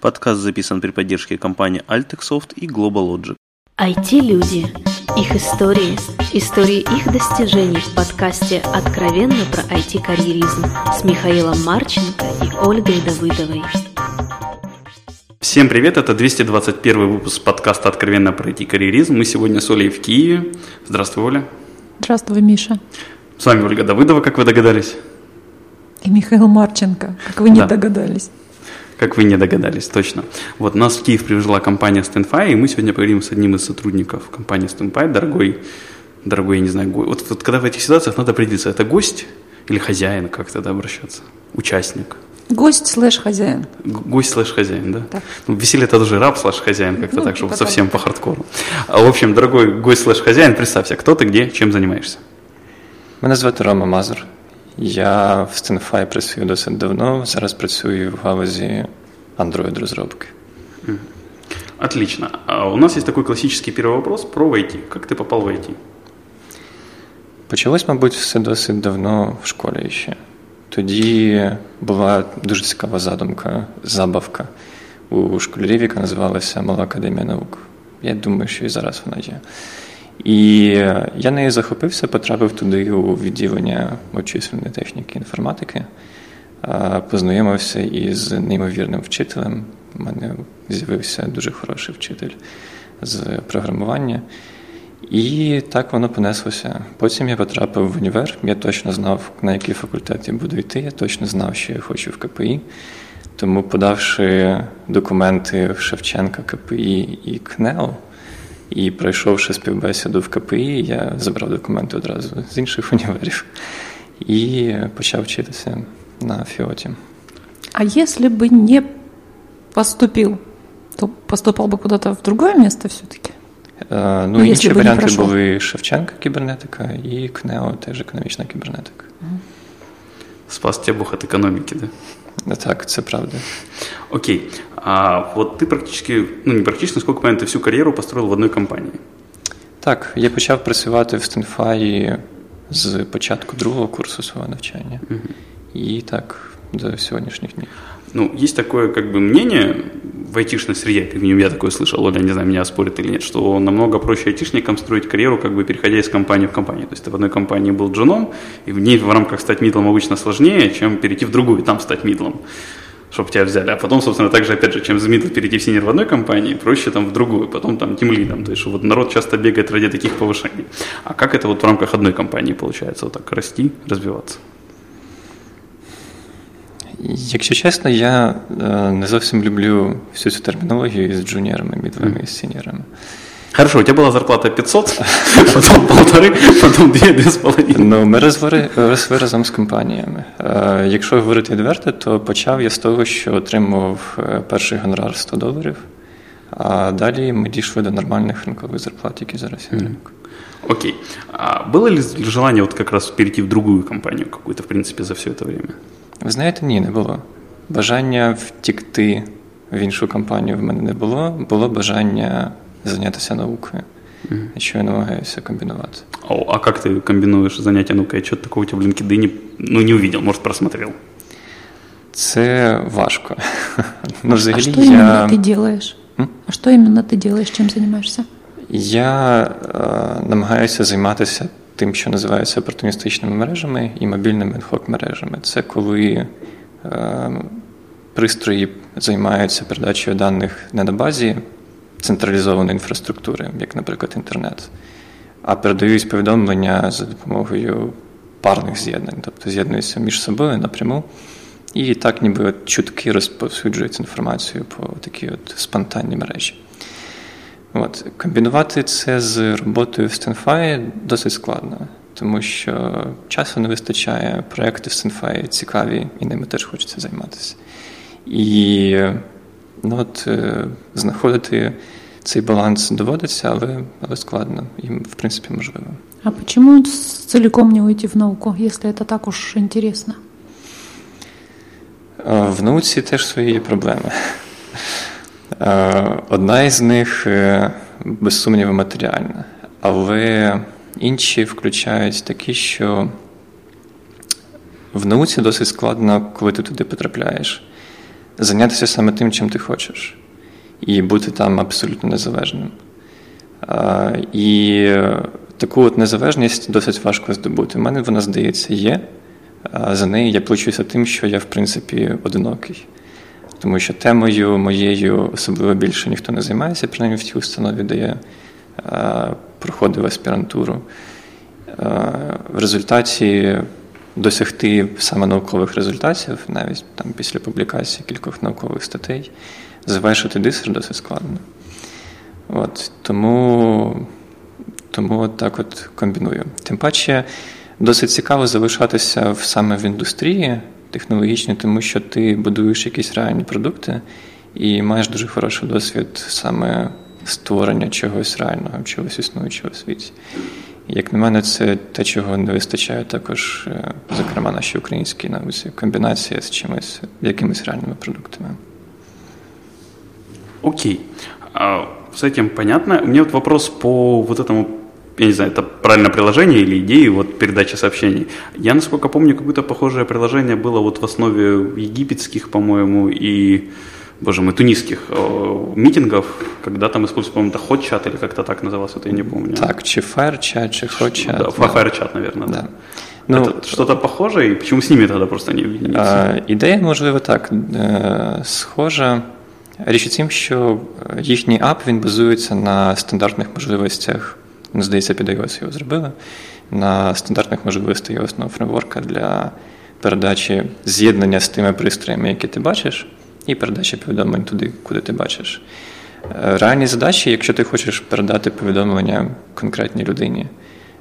Подкаст записан при поддержке компании Altexoft и GlobalLogic. IT-люди. Их истории. Истории их достижений в подкасте «Откровенно про IT-карьеризм» с Михаилом Марченко и Ольгой Давыдовой. Всем привет, это 221 выпуск подкаста «Откровенно про IT-карьеризм». Мы сегодня с Олей в Киеве. Здравствуй, Оля. Здравствуй, Миша. С вами Ольга Давыдова, как вы догадались. И Михаил Марченко, как вы не да. догадались. Как вы не догадались, точно. Вот нас в Киев привезла компания StandFi, и мы сегодня поговорим с одним из сотрудников компании StandFi, дорогой, дорогой, я не знаю, го... вот, вот когда в этих ситуациях надо определиться, это гость или хозяин, как тогда обращаться? Участник. Гость слэш хозяин. Гость слэш хозяин, да? Так. Ну, веселье это тоже раб слэш хозяин, как-то ну, так, чтобы совсем по хардкору. А, в общем, дорогой гость слэш хозяин, представься, кто ты, где, чем занимаешься? Мене звати Рома Мазур. Я в StenFi працюю досить давно. Зараз працюю в галузі Android-розробки. Отлично. А у нас есть такой классический первый вопрос про IT. Как ты попал в IT? Почалось, мабуть, все досить давно в школі ще. Тоді була дуже цікава задумка, забавка у школярів, яка називалася Мала Академія наук. Я думаю, що і зараз вона є. І я нею захопився, потрапив туди у відділення обчислювальної техніки інформатики, познайомився із неймовірним вчителем. У мене з'явився дуже хороший вчитель з програмування. І так воно понеслося. Потім я потрапив в універ. Я точно знав, на який факультет я буду йти. Я точно знав, що я хочу в КПІ. Тому, подавши документи в Шевченка, КПІ і КНЕО, і пройшовши співбесіду в КПІ, я забрав документи одразу з інших універів і почав вчитися на фіоті. А если бы не поступил, то поступал бы куда-то в другое место все-таки? Е, ну, ну інші варіанти були Шевченка кібернетика і КНЕО теж економічна кібернетика. Спас тебя Бог от экономики, да? Так, це правда. Окей. А вот ты практически, ну не практично, сколько понятно, всю кар'єру построїв в одній компанії. Так, я почав працювати в Стенфаї з початку другого курсу свого навчання. Угу. І так, до сьогоднішніх днів. Ну, есть такое как бы мнение в айтишной среде, как минимум я такое слышал, Оля, не знаю, меня спорит или нет, что намного проще айтишникам строить карьеру, как бы переходя из компании в компанию. То есть ты в одной компании был джуном, и в ней в рамках стать мидлом обычно сложнее, чем перейти в другую, там стать мидлом чтобы тебя взяли. А потом, собственно, также, опять же, чем из мидла перейти в синер в одной компании, проще там в другую, потом там тем лидом. То есть, что вот народ часто бегает ради таких повышений. А как это вот в рамках одной компании получается, вот так расти, развиваться? Якщо чесно, я не зовсім люблю всю цю термінологію з джуніорами, мідлами і сіньорами. Хорошо, у тебя была зарплата 500, потом полтори, потом дві, дві з половиною. Ну, ми росли разом з компаніями. Якщо говорити відверто, то почав я з того, що отримував перший гонорар 100 доларів, а далі ми дійшли до нормальних ринкових зарплат, які зараз є на ринку. Окей. А было ли желание вот как раз перейти в другую компанию какую-то, в принципе, за все это время? Ви знаєте, ні, не було. Бажання втікти в іншу компанію в мене не було. Було бажання зайнятися наукою, mm-hmm. що я намагаюся комбінувати. О, а как ты комбинуешь занятия наукой? Что такого у тебя в LinkedIn ну, не увидел, может, просмотрел? Це важко. ну, взагалі, а что я... именно ты делаешь? М? А что именно ты делаешь, чим займаєшся? Я е, намагаюся займатися тим, що називається опортуністичними мережами і мобільними адхок мережами. Це коли е, пристрої займаються передачею даних не на базі централізованої інфраструктури, як, наприклад, інтернет, а передають повідомлення за допомогою парних з'єднань, тобто з'єднуються між собою напряму. І так, ніби от чутки розповсюджують інформацію по такій от спонтанній мережі. От. Комбінувати це з роботою в StenFi досить складно, тому що часу не вистачає, проекти в StenFi цікаві, і ними теж хочеться займатися. І ну, от, знаходити цей баланс доводиться, але, але складно і, в принципі, можливо. А почему целиком не уйти в науку, если это так уж интересно? В науці теж свої проблеми. Одна із них, без сумніву, матеріальна, але інші включають такі, що в науці досить складно, коли ти туди потрапляєш. зайнятися саме тим, чим ти хочеш, і бути там абсолютно незалежним. І таку от незалежність досить важко здобути. У мене вона, здається, є. За неї я плачуся тим, що я, в принципі, одинокий. Тому що темою моєю особливо більше ніхто не займається, принаймні в тій установі, де я проходив аспірантуру. В результаті досягти саме наукових результатів, навіть там після публікації кількох наукових статей, завершити дисер досить складно. От, Тому тому от так от комбіную. Тим паче досить цікаво залишатися саме в індустрії технологічній, тому що ти будуєш якісь реальні продукти і маєш дуже хороший досвід саме створення чогось реального, чогось існуючого у світі. Як на мене, це те, чого не вистачає також, е, зокрема, нашій українській науці, комбінація з чимось, якимись реальними продуктами. Окей. А, с этим понятно. У меня вот вопрос по вот этому я не знаю, это правильное приложение или идеи вот передачи сообщений. Я, насколько помню, какое-то похожее приложение было вот в основе египетских, по-моему, и, боже мой, тунисских э, митингов, когда там использовался, по-моему, это хот-чат или как-то так называлось, это я не помню. Так, чи фаер-чат, чи хот-чат. Да, да. фаер-чат, наверное, да. да. Ну, это что-то похожее, и почему с ними тогда просто не об'єднуються? Ідея, можливо, так, схожа. Річ у тім, що їхній ап він базується на стандартних можливостях Ну, здається, під iOS його зробили. На стандартних можливостей iOS фреймворка для передачі з'єднання з тими пристроями, які ти бачиш, і передачі повідомлень туди, куди ти бачиш. Е, реальні задачі, якщо ти хочеш передати повідомлення конкретній людині,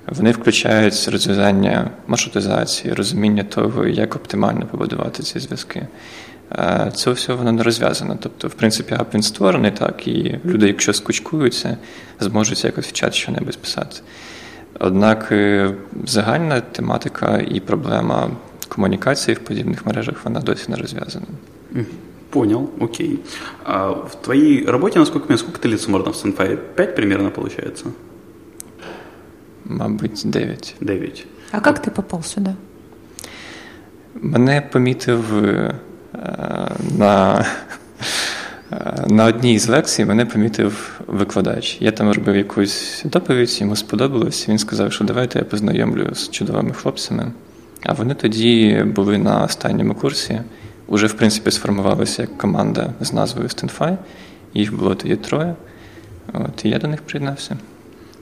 вони включають розв'язання маршрутизації, розуміння того, як оптимально побудувати ці зв'язки. Е, це все воно не розв'язано. Тобто, в принципі, ап він створений так, і люди, якщо скучкуються, зможуть якось в чат щось писати. Однак е, загальна тематика і проблема комунікації в подібних мережах вона досі не розв'язана. Понял, окей. А в твоей работе, насколько сколько ты лиц можно в Sunfire? Пять примерно получается? Мабуть, дев'ять. Дев'ять. А як ти попав сюди? Мене помітив е, на на одній з лекцій мене помітив викладач. Я там робив якусь доповідь, йому сподобалось. Він сказав, що давайте я познайомлю з чудовими хлопцями. А вони тоді були на останньому курсі, уже, в принципі, сформувалися як команда з назвою StandFi. Їх було тоді троє. От, І я до них приєднався.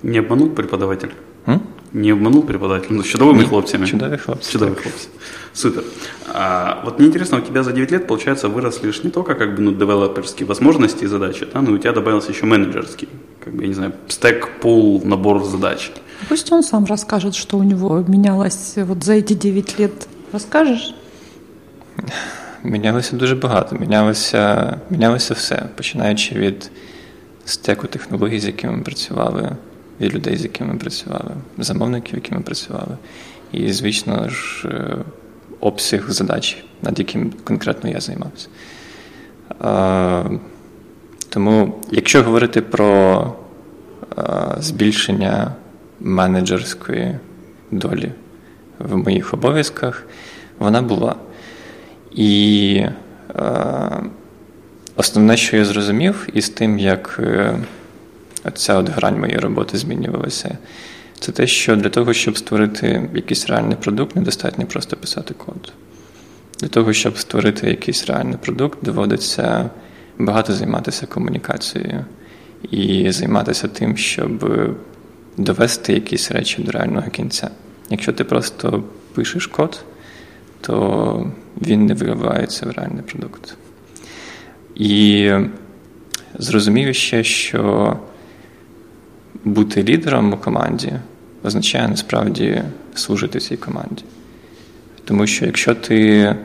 Не обманув преподаватель? М? Не обманул преподаватель, ну, с чудовыми Нет, хлопцами. Чудовые хлопцы. Чудовые так. хлопцы. Супер. А, вот мне интересно, у тебя за 9 лет, получается, выросли лишь не только как бы, ну, девелоперские возможности и задачи, да, но у тебя добавился еще менеджерский, как бы, я не знаю, стек, пул, набор задач. Пусть он сам расскажет, что у него менялось вот за эти 9 лет. Расскажешь? Мінялося дуже багато. Мінялося, мінялося все, починаючи від стеку технологій, з якими ми працювали, від людей, з якими ми працювали, замовників, які ми працювали, і, звісно ж, е, обсяг задач, над яким конкретно я займався. Тому, якщо говорити про збільшення менеджерської долі в моїх обов'язках, вона була. І основне, що я зрозумів, із тим, як е, ця от грань моєї роботи змінювалася. Це те, що для того, щоб створити якийсь реальний продукт, недостатньо просто писати код. Для того, щоб створити якийсь реальний продукт, доводиться багато займатися комунікацією і займатися тим, щоб довести якісь речі до реального кінця. Якщо ти просто пишеш код, то він не виливається в реальний продукт. І зрозумів ще, що бути лідером у команді означає насправді служити цій команді. Тому що якщо ти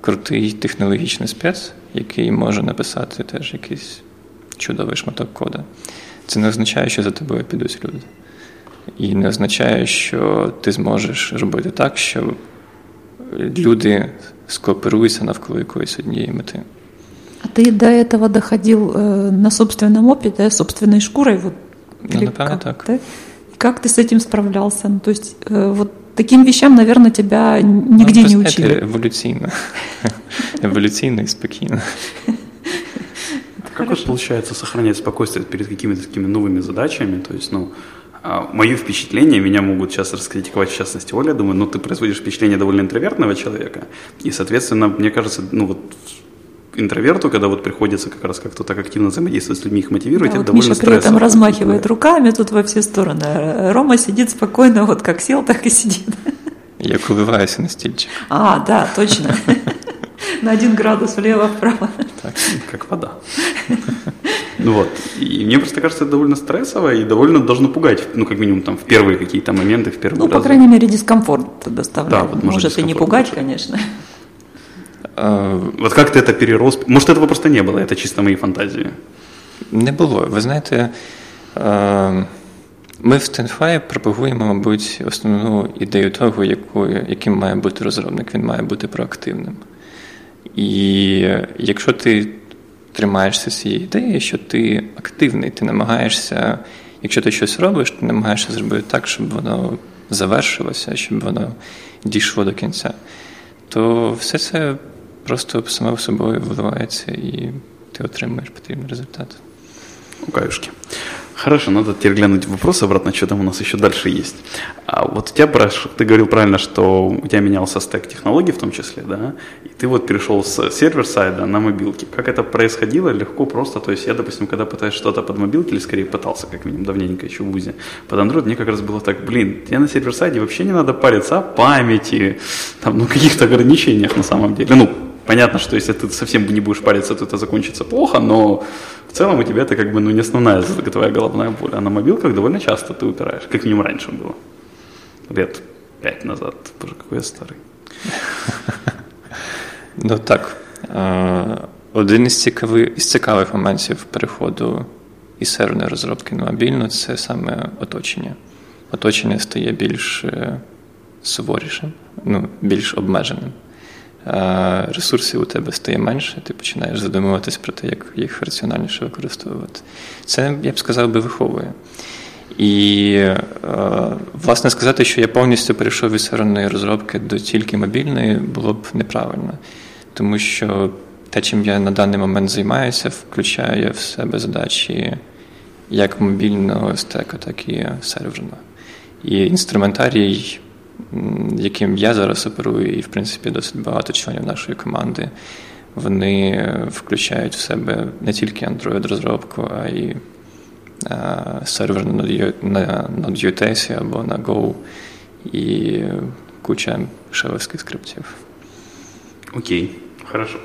крутий технологічний спец, який може написати теж якийсь чудовий шматок кода, це не означає, що за тобою підуть люди. І не означає, що ти зможеш робити так, що люди скооперуються навколо якоїсь однієї мети. А ты до этого доходил э, на собственном опыте, собственной шкурой, вот Ну, напевно, так. Да? как ты с этим справлялся? Ну, то есть э, вот таким вещам, наверное, тебя нигде ну, не учили. Это эволюционно. эволюционно и спокойно. Как вот получается сохранять спокойствие перед какими-то такими новыми задачами? То есть, ну, а, мое впечатление, меня могут сейчас раскритиковать, в частности, Оля, думаю, ну, ты производишь впечатление довольно интровертного человека, и, соответственно, мне кажется, ну, вот интроверту, когда вот приходится как раз как-то так активно взаимодействовать с людьми, их мотивировать, да, это вот довольно Миша при этом размахивает руками тут во все стороны. Рома сидит спокойно, вот как сел, так и сидит. Я улыбаюсь на стильчик. А, да, точно. На один градус влево-вправо. Так, как вода. Ну вот. И мне просто кажется, это довольно стрессово и довольно должно пугать, ну, как минимум, там, в первые какие-то моменты, в первые Ну, разы. по крайней мере, дискомфорт доставляет. Да, вот может, может и не пугать, конечно. А, вот как ты это перерос? Может, этого просто не было, это чисто мои фантазії? Не було. Ви знаєте, ми в TenFi пропагуємо, мабуть, основну ідею того, якою, яким має бути розробник. Він має бути проактивним. І якщо ти тримаєшся цієї ідеї, що ти активний, ти намагаєшся, якщо ти щось робиш, ти намагаєшся зробити так, щоб воно завершилося, щоб воно дійшло до кінця, то все це просто само собою виливається і ти отримуєш потрібний результат. У каюшки. Хорошо, надо теперь глянуть вопрос обратно, что там у нас еще дальше есть. А вот у тебя, ты говорил правильно, что у тебя менялся стек технологий в том числе, да, и ты вот перешел с сервер-сайда на мобилки. Как это происходило? Легко, просто, то есть я, допустим, когда пытаюсь что-то под мобилки, или скорее пытался, как минимум, давненько еще в ВУЗе, под Android, мне как раз было так, блин, тебе на сервер-сайде вообще не надо париться о памяти, там, ну, каких-то ограничениях на самом деле, ну, Понятно, что если ты совсем не будешь париться, то это закончится плохо, но в целом у тебя это как бы ну, не основная твоя головная боль. А на мобилках довольно часто ты упираешь, как минимум раньше было. Лет пять назад. Боже, какой я старый. Ну так. Один із цікавих, із цікавих моментів переходу із серверної розробки на мобільну це саме оточення. Оточення стає більш е, суворішим, ну, більш обмеженим ресурсів у тебе стає менше, ти починаєш задумуватись про те, як їх раціональніше використовувати. Це, я б сказав, би виховує. І, власне, сказати, що я повністю перейшов від серверної розробки до тільки мобільної, було б неправильно. Тому що те, чим я на даний момент займаюся, включає в себе задачі як мобільного стека, так і серверного. І інструментарій яким я зараз оперую, і в принципі досить багато членів нашої команди, вони включають в себе не тільки Android-розробку, а й сервер на Node.js або на Go і куча шеловских скриптів. Окей, хорошо.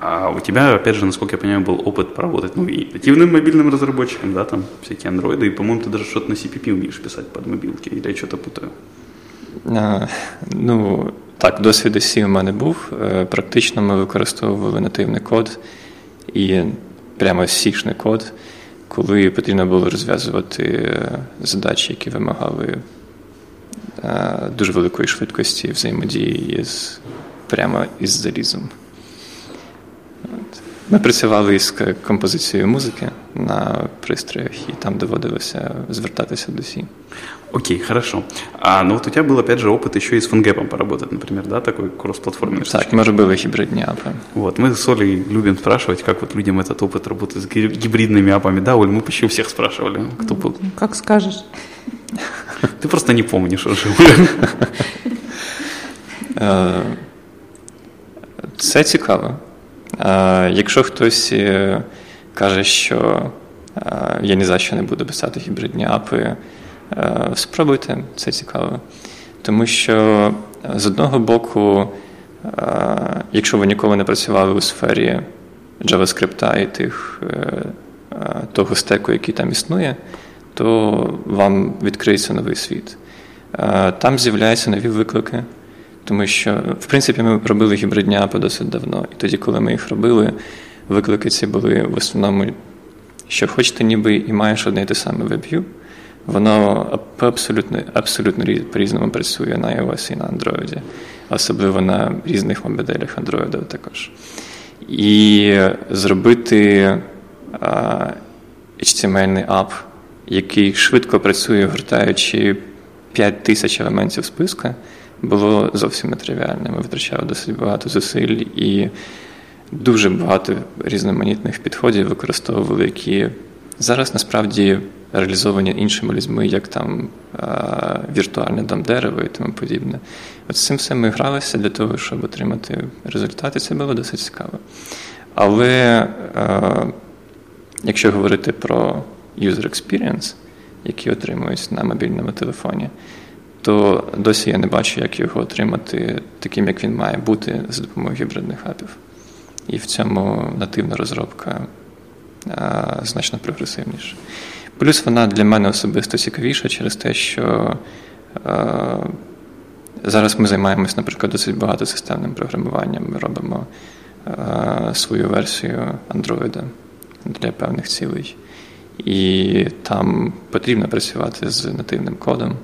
А у тебя, опять же, насколько я понимаю, был опыт поработать ну, и нативным мобильным разработчиком, да, там всякие андроиды, и, по-моему, ты даже что-то на CPP умеешь писать под мобилки, или я что-то путаю? Ну, так, досвід SE у мене був. Е, практично ми використовували нативний код і прямо сішний код, коли потрібно було розв'язувати е, задачі, які вимагали е, дуже великої швидкості взаємодії з, прямо із залізом. Ми працювали із композицією музики на пристроях, і там доводилося звертатися до Сі. Окей, хорошо. А, ну вот у тебя был, опять же, опыт еще и с фунгепом поработать, например, да, такой кросс-платформенный. Так, мы же были гибридные апы. Вот, мы с Олей любим спрашивать, как вот людям этот опыт работы с гибридными апами. Да, Оль, мы почти у всех спрашивали, кто был. Как скажешь. Ты просто не помнишь уже. Це цікаво. Якщо хтось каже, що я ні за що не буду писати гібридні апи, спробуйте, це цікаво. Тому що з одного боку, якщо ви ніколи не працювали у сфері JavaScript і тих, того стеку, який там існує, то вам відкриється новий світ. Там з'являються нові виклики. Тому що, в принципі, ми робили гібридні апи досить давно. І тоді, коли ми їх робили, виклики ці були в основному, що хоч ти ніби і маєш одне й те саме WebView, воно абсолютно абсолютно по-різному працює на iOS і на Android, особливо на різних моделях Android також. І зробити HTML ап, який швидко працює, гортаючи 5 тисяч елементів списка, було зовсім нетривіальним. Ми витрачали досить багато зусиль і дуже багато різноманітних підходів використовували, які зараз насправді реалізовані іншими людьми, як там віртуальне дом дерева і тому подібне. От з цим все ми гралися для того, щоб отримати результати. Це було досить цікаво. Але якщо говорити про user experience, який отримують на мобільному телефоні, то досі я не бачу, як його отримати таким, як він має бути за допомогою гібридних апів. І в цьому нативна розробка значно прогресивніша. Плюс вона для мене особисто цікавіша через те, що зараз ми займаємось, наприклад, досить багато системним програмуванням. Ми робимо свою версію Android для певних цілей. І там потрібно працювати з нативним кодом,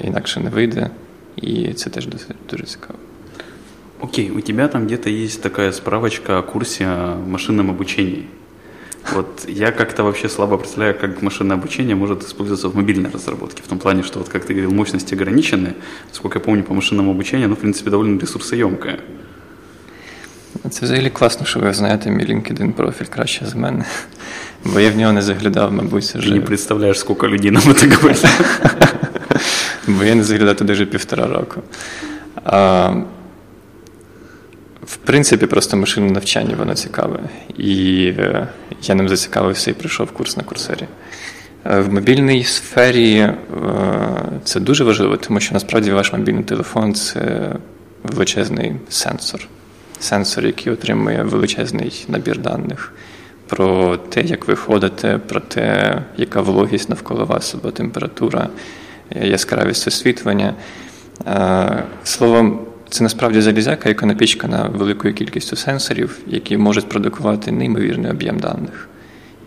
інакше не вийде, і це теж дуже цікаво. Окей, у тебя там где-то есть такая справочка о курсе о машинном обучении. Вот я как-то вообще слабо представляю, как машинное обучение может использоваться в мобильной разработке. В том плане, что, вот как ты говорил, мощности ограничены. Сколько я помню, по машинному обучению, оно, в принципе, довольно ресурсоемкое. Це взагалі класно, що ви знаєте мій LinkedIn профіль краще за мене. Бо я в нього не заглядав, мабуть, вже. Ти не представляєш, скільки людей нам це говорить. Бо я не заглядав туди вже півтора року. В принципі, просто машинне навчання, воно цікаве. І е, я ним зацікавився і прийшов курс на курсері. Е, в мобільній сфері е, це дуже важливо, тому що насправді ваш мобільний телефон це величезний сенсор сенсор, який отримує величезний набір даних про те, як ви ходите, про те, яка вологість навколо вас, або температура, яскравість освітлення. Словом, це насправді залізяка, яка напічкана великою кількістю сенсорів, які можуть продукувати неймовірний об'єм даних.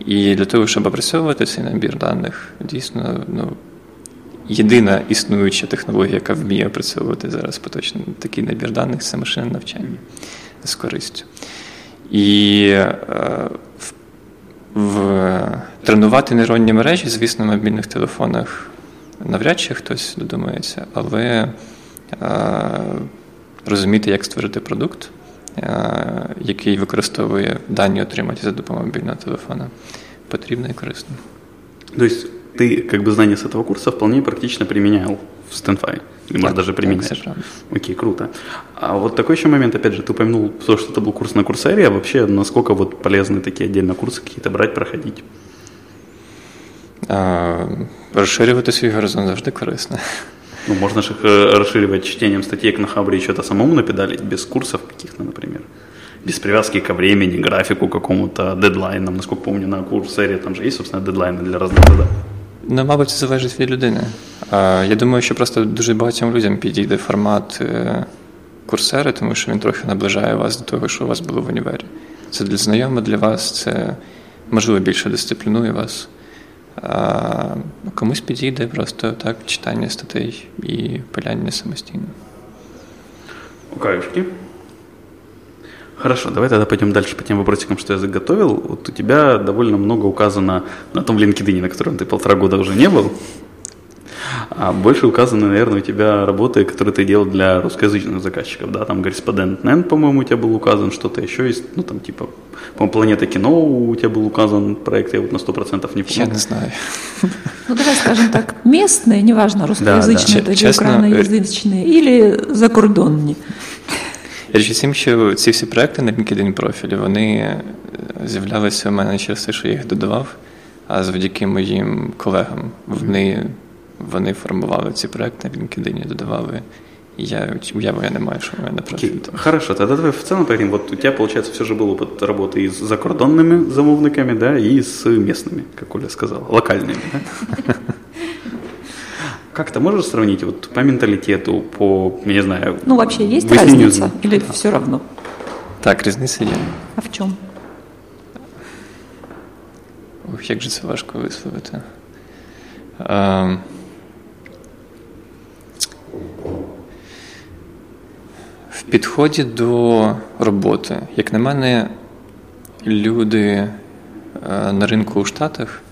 І для того, щоб опрацьовувати цей набір даних, дійсно, ну, єдина існуюча технологія, яка вміє опрацьовувати зараз поточно такий набір даних, це машинне навчання з користю. І е, в, в тренувати нейронні мережі, звісно, на мобільних телефонах навряд чи хтось додумається, але е, розуміти, як створити продукт, е, який використовує дані, отримані за допомогою мобільного телефона, потрібно і корисно. Тобто ти как бы знания с этого курса вполне практично применял в StandFi. Или, может, даже применяешь. Так, Окей, круто. А вот такой еще момент, опять же, ты упомянул то, что это был курс на Курсере, а вообще насколько вот полезны такие отдельно курсы какие-то брать, проходить? А, розширювати свій горизонт завжди корисно. Ну, можно же их э, расширивать чтением статей на Хабре и что-то самому напедалить, без курсов каких-то, например. Без привязки ко времени, графику какому-то, дедлайнам. Насколько помню, на курсере там же есть, собственно, дедлайны для разных задач. Ну, мабуть, це залежить від людини. Я думаю, що просто дуже багатьом людям підійде формат е, курсери, тому що він трохи наближає вас до того, що у вас було в універі. Це для знайомих для вас, це можливо більше дисциплінує вас. А комусь підійде просто так читання статей і пиляння самостійно. У каюшки. Хорошо, давай тогда пойдем дальше по тем вопросикам, что я заготовил. Вот у тебя довольно много указано на том LinkedIn, на котором ты полтора года уже не был. А больше указаны, наверное, у тебя работы, которые ты делал для русскоязычных заказчиков, да, там корреспондент NEN, по-моему, у тебя был указан, что-то еще есть, ну, там, типа, по-моему, Планета кино у тебя был указан проект, я вот на 100% не помню. Я не знаю. Ну, давай скажем так, местные, неважно, русскоязычные, да, да. или украиноязычные, или закордонні. Річ тим, що ці всі проекти на LinkedIn профілі вони е, з'являлися у мене через те, що я їх додавав, а завдяки моїм колегам вони вони формували ці проекти на LinkedIn, додавали. И я уяву я не маю, що у мене профіль. Okay. Хорошо, тогда давай в целом поговорим. Вот у тебя, получается, все же был опыт работы и с закордонными замовниками, да, и с местными, как Оля сказала, локальными, да? Как ты можешь сравнить вот по менталитету, по, я не знаю... Ну, вообще есть разница или да. все равно? Так, різниця є. А в чому? Ох, як же це важко висловити. А, підході до роботи, як на мене, люди на ринку у Штатах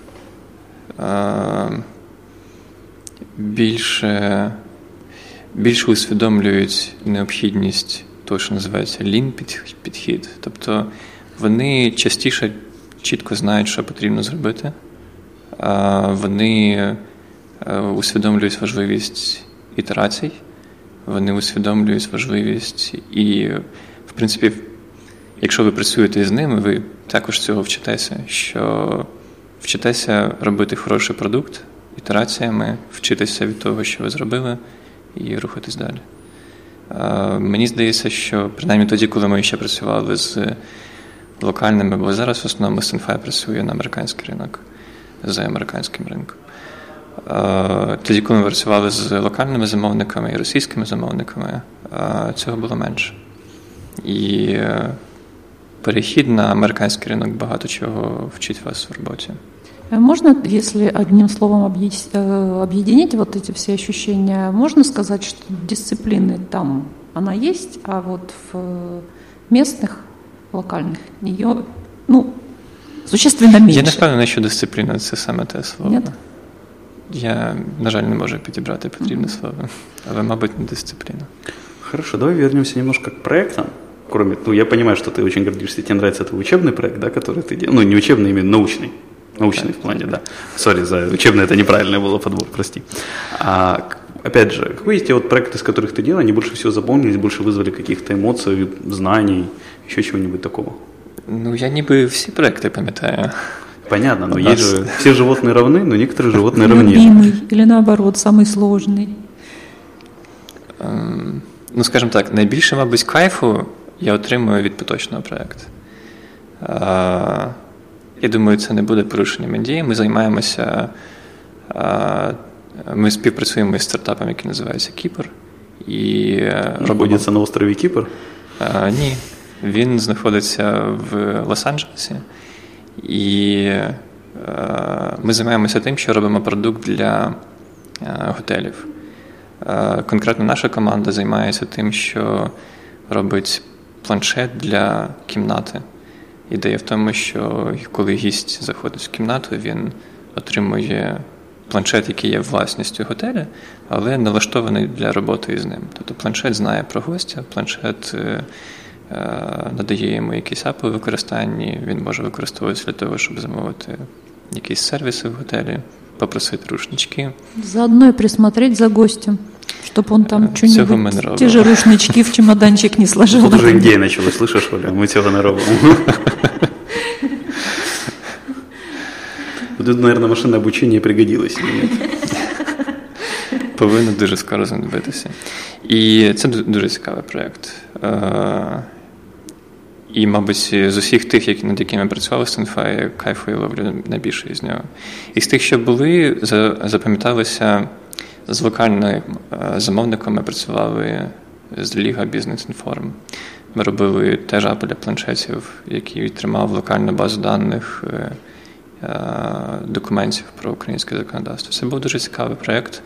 більше більше усвідомлюють необхідність того, що називається lean підхід. Тобто вони частіше чітко знають, що потрібно зробити, вони е, усвідомлюють важливість ітерацій, вони усвідомлюють важливість і, в принципі, якщо ви працюєте з ними, ви також цього вчитеся, що вчитеся робити хороший продукт ітераціями, вчитися від того, що ви зробили, і рухатись далі. Мені здається, що принаймні тоді, коли ми ще працювали з локальними, бо зараз в основному Сенфай працює на американський ринок за американським ринком. Тоді, коли ми працювали з локальними замовниками і російськими замовниками, цього було менше. І е, перехід на американський ринок багато чого вчить вас в роботі. Можно, если одним словом э, объединить вот эти все ощущения, можно сказать, что дисциплины там она есть, а вот в местных, локальных ее ну, существенно менше. Я не впевнений, що дисципліна це саме те слово. Ні? Я, на жаль, не можу підібрати потрібне слово, але, мабуть, не дисципліна. Хорошо, давай вернемся немножко к проектам. Кроме, ну, я понимаю, что ты очень гордишься, тебе нравится это учебный проект, да, который ты делаешь. Ну, не учебный, именно научный. Научный в плане, да. Сори, за учебное это неправильное было подбор, прости. А, опять же, какие эти вот проекты, с которых ты делал, они больше всего запомнились, больше вызвали каких-то эмоций, знаний, еще чего-нибудь такого? Ну, я ніби всі проекти пам'ятаю. Понятно, но есть же все животные равны, но некоторые животные равнее. Любимый или наоборот, самый сложный? Ем, ну, скажімо так, найбільше, мабуть, кайфу я отримую від поточного проєкту. Я думаю, це не буде порушенням індії. Ми займаємося, ми співпрацюємо із стартапом, який називається Кіпр. І е, Знаходиться на острові Кіпр? А, Ні. Він знаходиться в Лос-Анджелесі. І ми займаємося тим, що робимо продукт для готелів. Конкретно наша команда займається тим, що робить планшет для кімнати. Ідея в тому, що коли гість заходить в кімнату, він отримує планшет, який є власністю готеля, але налаштований для роботи з ним. Тобто планшет знає про гостя, планшет е, е, надає йому якісь апи використанні, він може використовуватися для того, щоб замовити якісь сервіси в готелі, попросити рушнички. Заодно і присмотреть за гостем. Чтобы он там что-нибудь, те же рушнички в чемоданчик не сложил. Тут уже ідея началась, слышишь, Оля? Мы цього не робимо. Тут, наверное, машинное обучение пригодилось. Повинно дуже скоро знадобитися. І це дуже цікавий проєкт. і, мабуть, з усіх тих, над якими працювали в Сенфаї, кайфу я ловлю найбільше із нього. І з тих, що були, запам'яталися з локальним замовником ми працювали з Ліга Бізнес Інформ. Ми робили теж для планшетів, який тримав локальну базу даних е, е, документів про українське законодавство. Це був дуже цікавий проєкт е,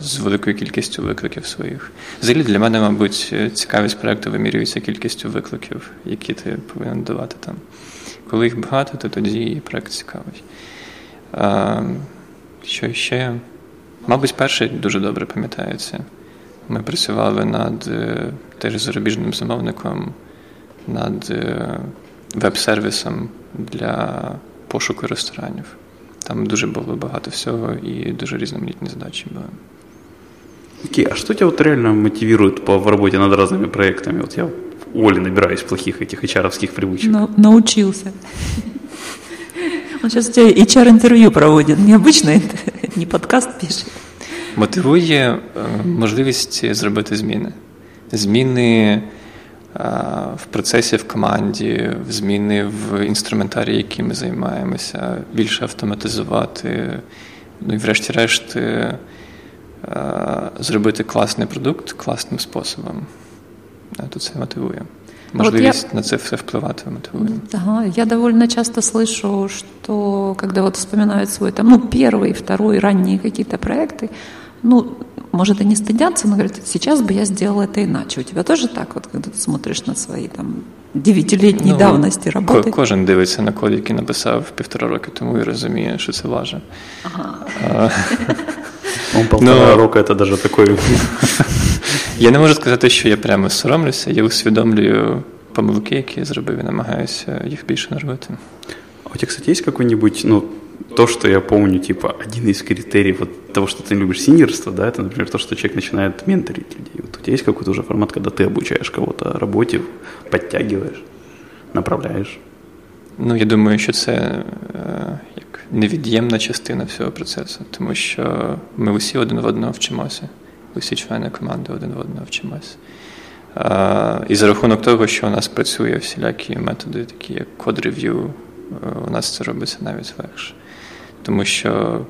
з великою кількістю викликів своїх. Взагалі для мене, мабуть, цікавість проєкту вимірюється кількістю викликів, які ти повинен давати там. Коли їх багато, то тоді і проєкт цікавий. Що ще? Мабуть, перший дуже добре пам'ятається. Ми працювали над е, теж зарубіжним замовником, над е, веб-сервісом для пошуку ресторанів. Там дуже було багато всього і дуже різноманітні задачі були. Окей, а что тебя вот реально мотивирует по в работе над разными проектами? Вот я у Оли набираюсь плохих этих HR-овских привычек. На, научился. Он сейчас у тебя HR-интервью проводит, необычно не подкаст пише. Мотивує е, можливість зробити зміни. Зміни е, в процесі в команді, зміни в інструментарії, яким ми займаємося, більше автоматизувати, ну і врешті-решт е, зробити класний продукт класним способом. Тут це мотивує. Можливість вот я... на це все впливати мотивует. Ага, я довольно часто слышу, что когда вот вспоминают свой там, ну, первый, второй, ранние какие-то проекты, ну, может, и не стыдятся, но говорят, сейчас бы я сделала это иначе. У тебя тоже так, вот, когда ты смотришь на свои там дев'ятилітній ну, давності роботи? Кожен дивиться на код, який написав півтора роки тому і розуміє, що це лаже. Ага. Он полтора ну, року це навіть такий. Я не можу сказати, що я прямо соромлюся, я усвідомлюю помилки, які я зробив, і намагаюся їх більше не робити. А у тебя, кстати, есть какой-нибудь, ну, то, что я помню, типа, один из критериев вот того, что ты любишь синерство, да, это, например, то, что человек начинает менторить людей. Вот у тебя есть какой-то уже формат, когда ты обучаешь кого-то работе, подтягиваешь, направляешь? Ну, я думаю, що це як невід'ємна частина всього процесу, тому що ми усі один в одного вчимося, усі члени команди один в одного вчимося. І за рахунок того, що у нас працює всілякі методи, такі як код-рев'ю, у нас це робиться навіть легше. Тому що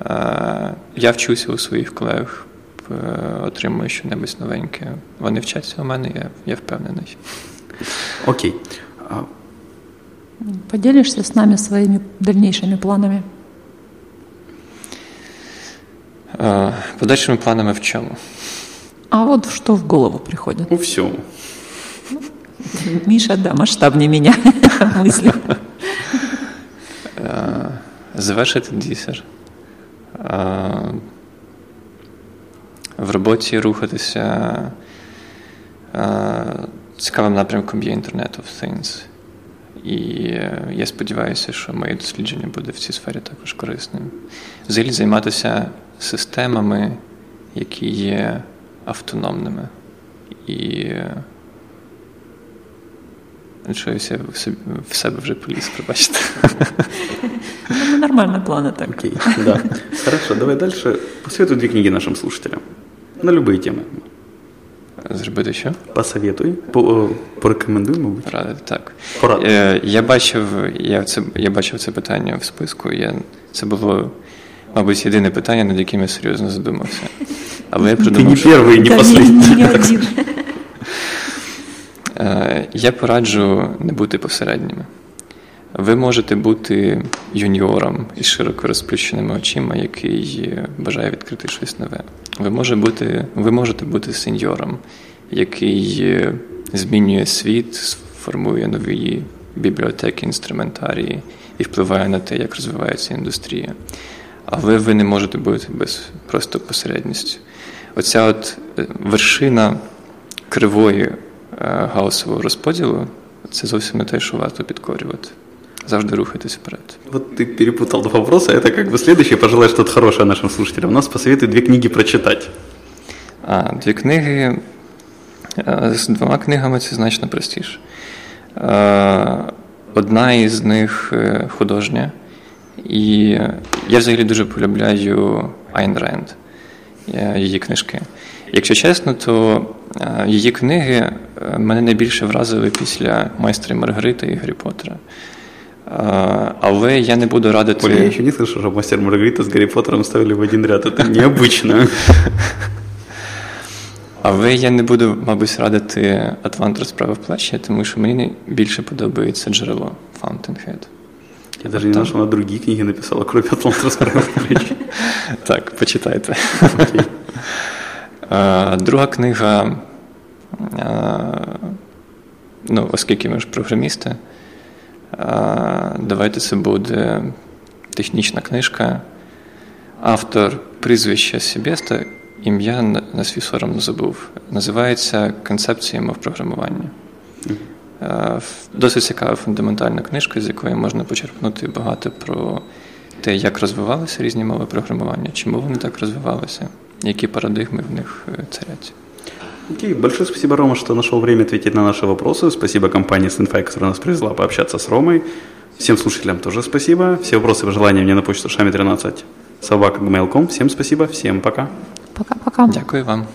е, я вчуся у своїх колег, е, отримую щось новеньке. Вони вчаться у мене, я, я впевнений. Окей. Поделишься с нами своими дальнейшими планами? Е, подальшими планами в чому? А вот что в голову приходит? У всем. Миша, да, масштабнее меня мысли. Завершити дісер. В роботі рухатися цікавим напрямком є Internet of Things. І я сподіваюся, що моє дослідження буде в цій сфері також корисним. Взагалі займатися системами, які є автономними. І що я в себе вже поліз, пробачте. Ну, нормальные планы так. Окей, да. Хорошо, давай дальше. Посоветуй две книги нашим слушателям. На любые темы. Зробити що? Посоветуй. По, порекомендуй, мабуть. Порадити, так. Порад. Е, я бачив, я, це, я бачив це питання в списку. Я, Це було, мабуть, єдине питання, над яким я серйозно задумався. Але я придумав, Ти не перший, не останній. Е, я пораджу не бути посередніми. Ви можете бути юніором із широко розплющеними очима, який бажає відкрити щось нове. Ви може бути, ви можете бути сеньором, який змінює світ, формує нові бібліотеки, інструментарії і впливає на те, як розвивається індустрія. Але ви не можете бути без просто посередністю. Оця от е, вершина кривої е, гаусового розподілу це зовсім не те, що варто підкорювати завжди рухайтесь вперед. Вот ты перепутал два вопроса. Это как бы следующее. Пожелай что-то хорошее нашим слушателям. У нас посоветуй две книги прочитать. А, Дві книги. З двома книгами це значно простіше. Одна із них е, художня. І я взагалі дуже полюбляю Айн Ренд, е, її книжки. Якщо чесно, то е, її книги мене найбільше вразили після майстра Маргарити і Гаррі Поттера. Але я не буду радити. Оля, я ще не слышу, що мастер Маргарита з Гаррі Поттером ставили в один ряд. Це необычно. Але я не буду, мабуть, радити Атлант розправив плечі, тому що мені більше подобається джерело Fountainhead. Я навіть не знав, що вона другі книги написала, крім Атлант розправи в плащі. Так, почитайте. Друга книга, ну, оскільки ми ж програмісти, Давайте це буде технічна книжка. Автор прізвища Сібєста, ім'я на свій сором забув. Називається Концепція мов програмування. Досить цікава фундаментальна книжка, з якої можна почерпнути багато про те, як розвивалися різні мови програмування, чому вони так розвивалися, які парадигми в них е, царять. Окей, большое спасибо, Рома, что нашел время ответить на наши вопросы. Спасибо компании SynFi, которая нас привезла пообщаться с Ромой. Всем слушателям тоже спасибо. Все вопросы и пожелания мне на почту шами13 собака Всем спасибо, всем пока. Пока-пока. Дякую вам.